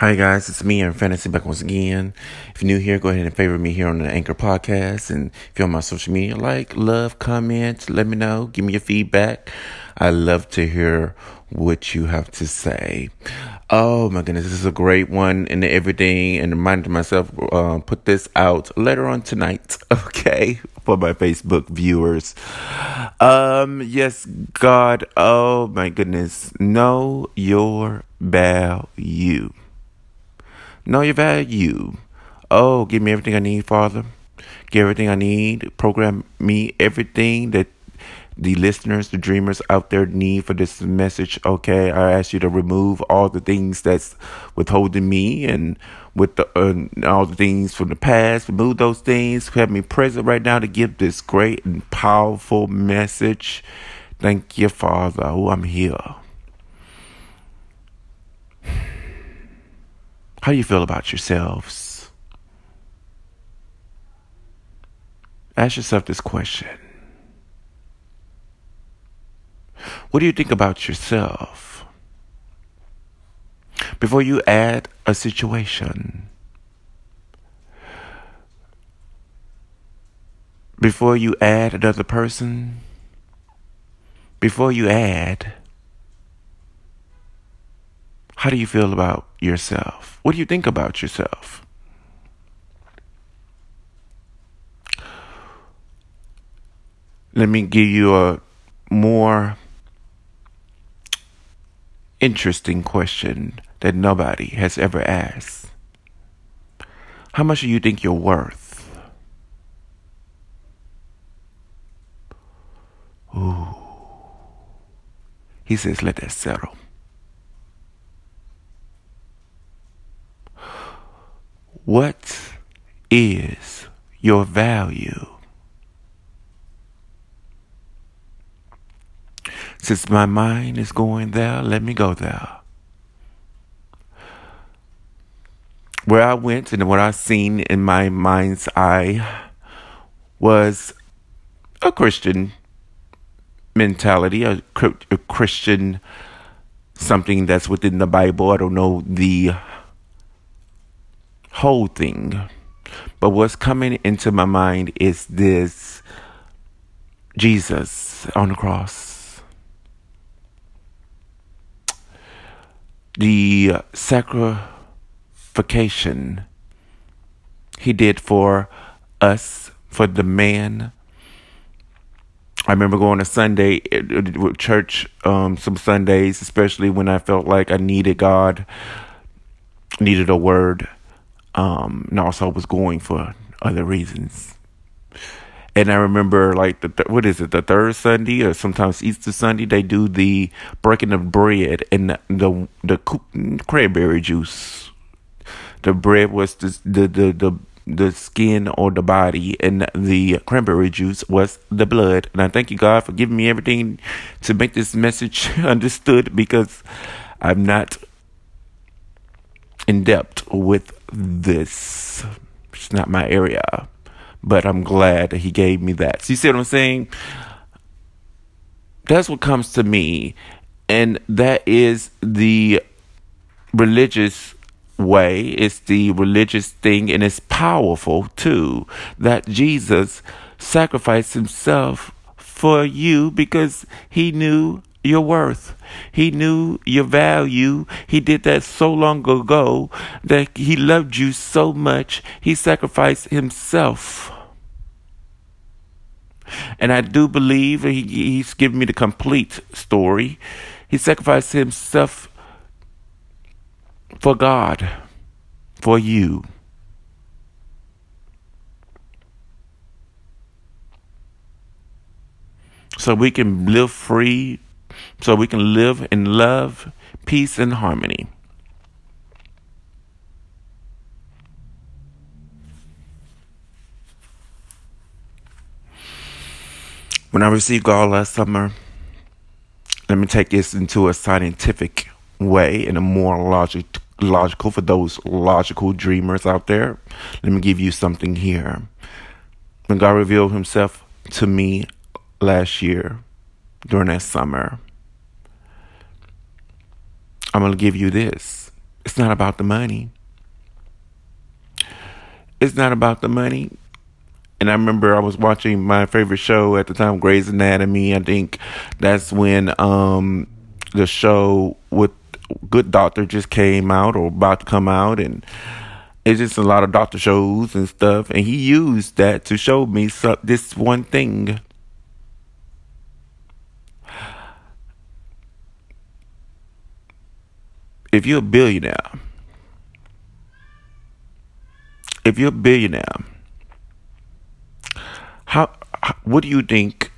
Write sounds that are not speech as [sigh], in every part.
Hi guys, it's me Aaron Fantazii back once again. If you're new here, go ahead and favorite me here on the Anchor Podcast. And if you're on my social media, like, love, comment, let me know, give me your feedback. I love to hear what you have to say. Oh my goodness, this is a great one and everything. And reminding myself, uh, put this out later on tonight, [laughs] okay, for my Facebook viewers. Um, yes, God, oh my goodness, know your value. Know your value. Oh, give me everything I need, Father. Give everything I need. Program me everything that the listeners, the dreamers out there need for this message. Okay, I ask you to remove all the things that's withholding me and with the, uh, all the things from the past. Remove those things. Have me present right now to give this great and powerful message. Thank you, Father. Oh, I'm here. How do you feel about yourselves? Ask yourself this question. What do you think about yourself? Before you add a situation, before you add another person, before you add, how do you feel about yourself? What do you think about yourself? Let me give you a more interesting question that nobody has ever asked. How much do you think you're worth? Ooh. He says, let that settle. What is your value? Since my mind is going there, let me go there. Where I went and what I seen in my mind's eye was a Christian mentality, a, a Christian something that's within the Bible. I don't know the whole thing. But what's coming into my mind is this Jesus on the cross. the sacrification he did for us, for the man. I remember going to Sunday church, um, some Sundays, especially when I felt like I needed God, needed a word, um, and also was going for other reasons. And I remember like the th- what is it the third Sunday or sometimes Easter Sunday they do the breaking of bread and the the, the cranberry juice. The bread was the the the the, the skin or the body, and the cranberry juice was the blood. And I thank you God for giving me everything to make this message [laughs] understood because I'm not in depth with this. It's not my area but I'm glad that he gave me that. So you see what I'm saying? That's what comes to me. And that is the religious way. It's the religious thing, and it's powerful too that Jesus sacrificed himself for you because he knew your worth. He knew your value. He did that so long ago that he loved you so much, he sacrificed himself. And I do believe he, he's given me the complete story. He sacrificed himself for God, for you. So we can live free, so we can live in love, peace, and harmony. When I received God last summer, let me take this into a scientific way and a more logic, logical for those logical dreamers out there. Let me give you something here. When God revealed Himself to me last year during that summer, I'm going to give you this. It's not about the money. It's not about the money. And I remember I was watching my favorite show at the time, Grey's Anatomy. I think that's when um, the show with Good Doctor just came out or about to come out, and it's just a lot of doctor shows and stuff. And he used that to show me this one thing. If you're a billionaire, if you're a billionaire, how, what do you think?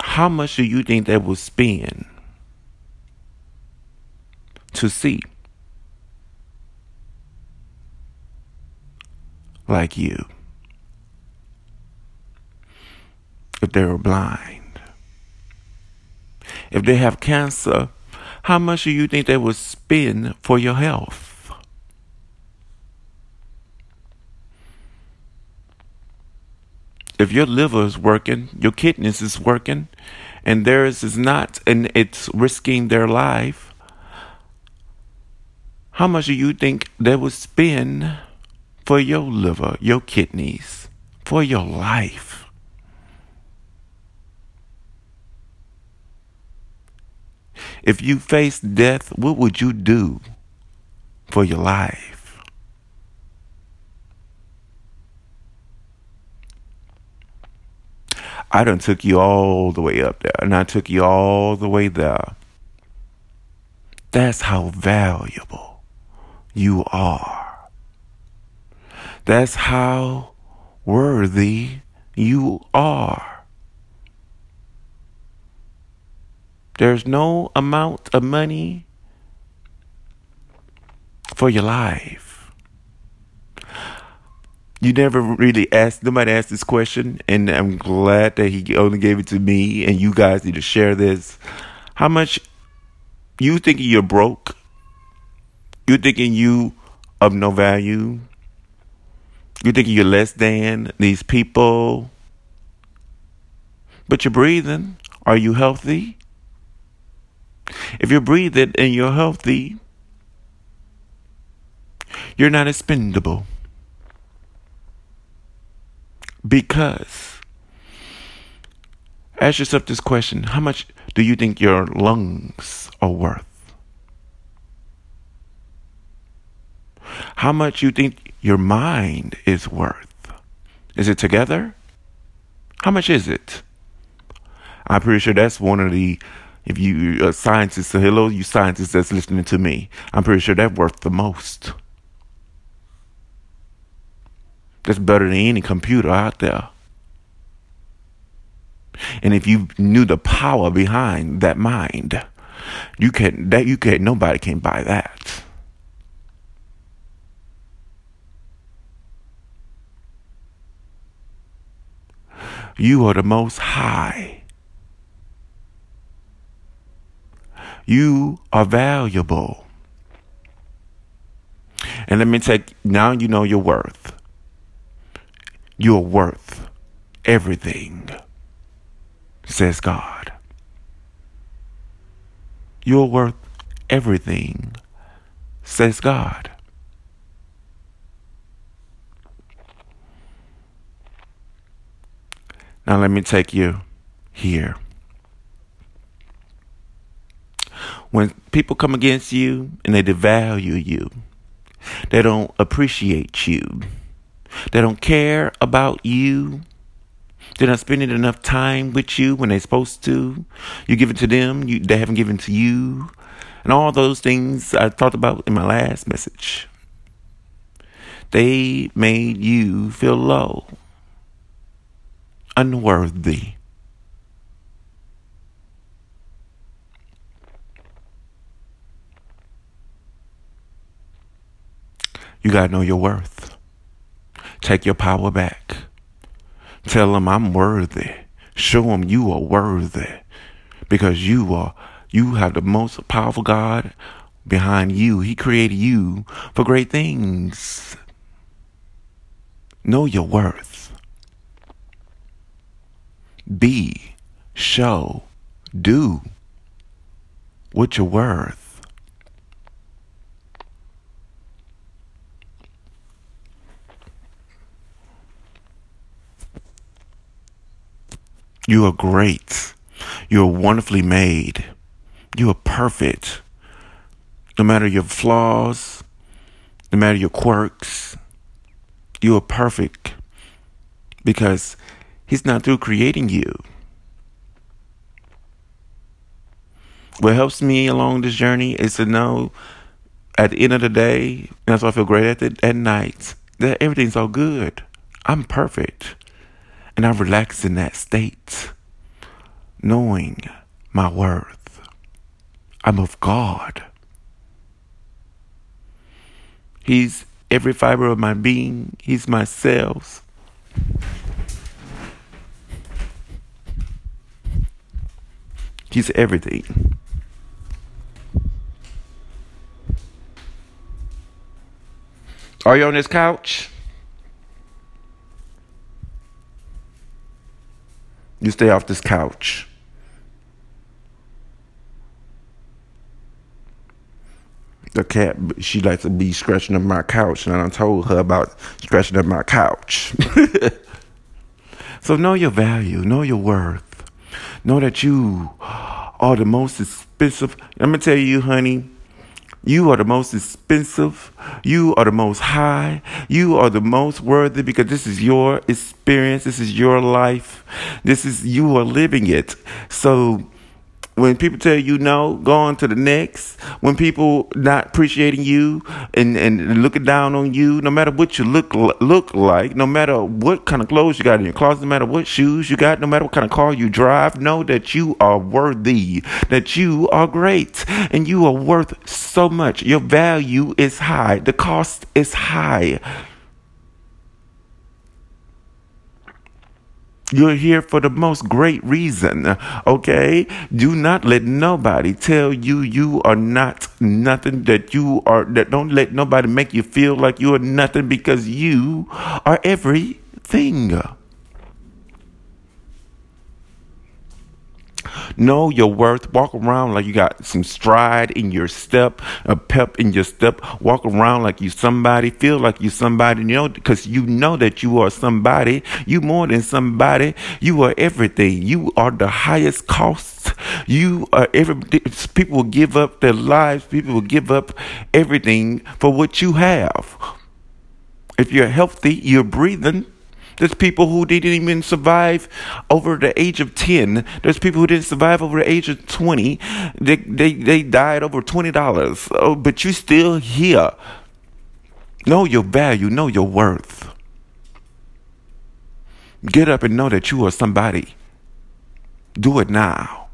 How much do you think they will spend to see like you if they were blind? If they have cancer, how much do you think they would spend for your health? if your liver is working, your kidneys is working, and theirs is not, and it's risking their life, how much do you think they would spend for your liver, your kidneys, for your life? If you faced death, what would you do for your life? I done took you all the way up there, and I took you all the way there. That's how valuable you are. That's how worthy you are. There's no amount of money for your life. You never really asked nobody asked this question and i'm glad that he only gave it to me and you guys need to share this. How much you thinking you're broke? You thinking you of no value? You thinking you're less than these people? But you're breathing. Are you healthy if you breathe it and you're healthy you're not expendable because ask yourself this question how much do you think your lungs are worth? How much you think your mind is worth? Is it together? How much is it? I'm pretty sure that's one of the if you uh, scientists, so hello, you scientists that's listening to me. I'm pretty sure that's worth the most. That's better than any computer out there. And if you knew the power behind that mind, you can that you can nobody can buy that. You are the most high. You are valuable. And let me take now you know your worth. You're worth everything, says God. You're worth everything, says God. Now, let me take you here. When people come against you and they devalue you, they don't appreciate you they don't care about you. They're not spending enough time with you when they're supposed to. You give it to them, you, they haven't given to you. And all those things I talked about in my last message. They made you feel low, unworthy. You got to know your worth. Take your power back. Tell them I'm worthy. Show them you are worthy because you are you have the most powerful God behind you. He created you for great things. Know your worth. Be, show, do what you're worth. You are great. You are wonderfully made. You are perfect. No matter your flaws, no matter your quirks, you are perfect because He's not through creating you. What helps me along this journey is to know at the end of the day, and that's why I feel great at the, at night, that everything's all good. I'm perfect. And I relax in that state, knowing my worth. I'm of God. He's every fiber of my being. He's my cells. He's everything. Are you on this couch? You stay off this couch. The cat, she likes to be scratching up my couch, and I told her about scratching up my couch. [laughs] so know your value, know your worth, know that you are the most expensive. I'm gonna tell you, honey, you are the most expensive. You are the most high. You are the most worthy because this is your experience. This is your life. This is, you are living it. So when people tell you no, go on to the next. When people not appreciating you and, and looking down on you, no matter what you look look like, no matter what kind of clothes you got in your closet, no matter what shoes you got, no matter what kind of car you drive, know that you are worthy, that you are great, and you are worth so much. Your value is high. The cost is high. You're here for the most great reason, okay? Do not let nobody tell you you are not nothing, that you are, that don't let nobody make you feel like you are nothing because you are everything. Know your worth. Walk around like you got some stride in your step, a pep in your step. Walk around like you somebody. Feel like you somebody. You know, because you know that you are somebody. You more than somebody. You are everything. You are the highest cost. You are every. People will give up their lives. People will give up everything for what you have. If you're healthy, you're breathing there's people who didn't even survive over the age of 10. There's people who didn't survive over the age of 20. They, they, they died over $20. Oh, but you're still here. Know your value, know your worth. Get up and know that you are somebody. Do it now.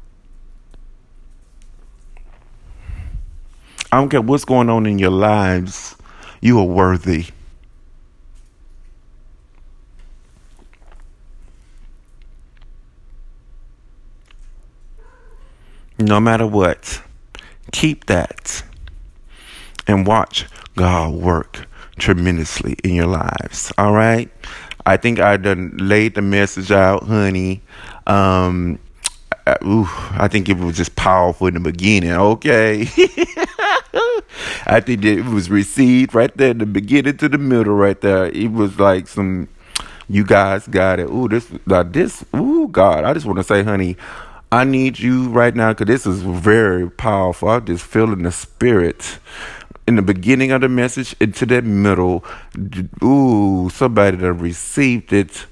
I don't care what's going on in your lives, you are worthy. No matter what, keep that and watch God work tremendously in your lives. All right. I think I done laid the message out, honey. Um, uh, ooh, I think it was just powerful in the beginning. Okay. [laughs] I think it was received right there in the beginning to the middle right there. It was like some, you guys got it. Ooh, this, like this, ooh, God. I just want to say, honey, I need you right now because this is very powerful. I'm just feeling the spirit in the beginning of the message into the middle. Ooh, somebody that received it.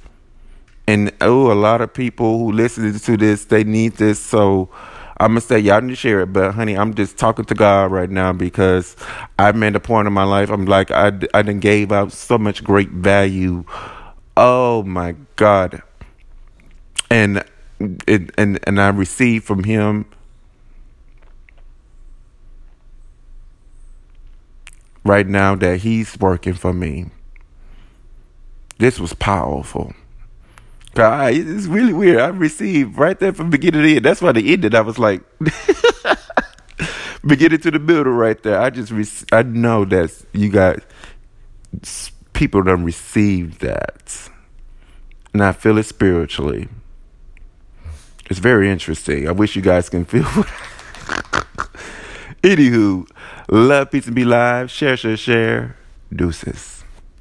And oh, a lot of people who listen to this, they need this. So I'm gonna say y'all need to share it. But honey, I'm just talking to God right now because I'm at a point in my life. I'm like I I done gave out so much great value. Oh my God. And and, and, and I received from him right now that he's working for me. This was powerful. God, it's really weird. I received right there from beginning to end. That's why the ended. I was like, [laughs] beginning to the middle right there. I just, re- I know that you got people don't receive that, and I feel it spiritually. It's very interesting. I wish you guys can feel. [laughs] Anywho, love, peace, and be live. Share, share, share. Deuces.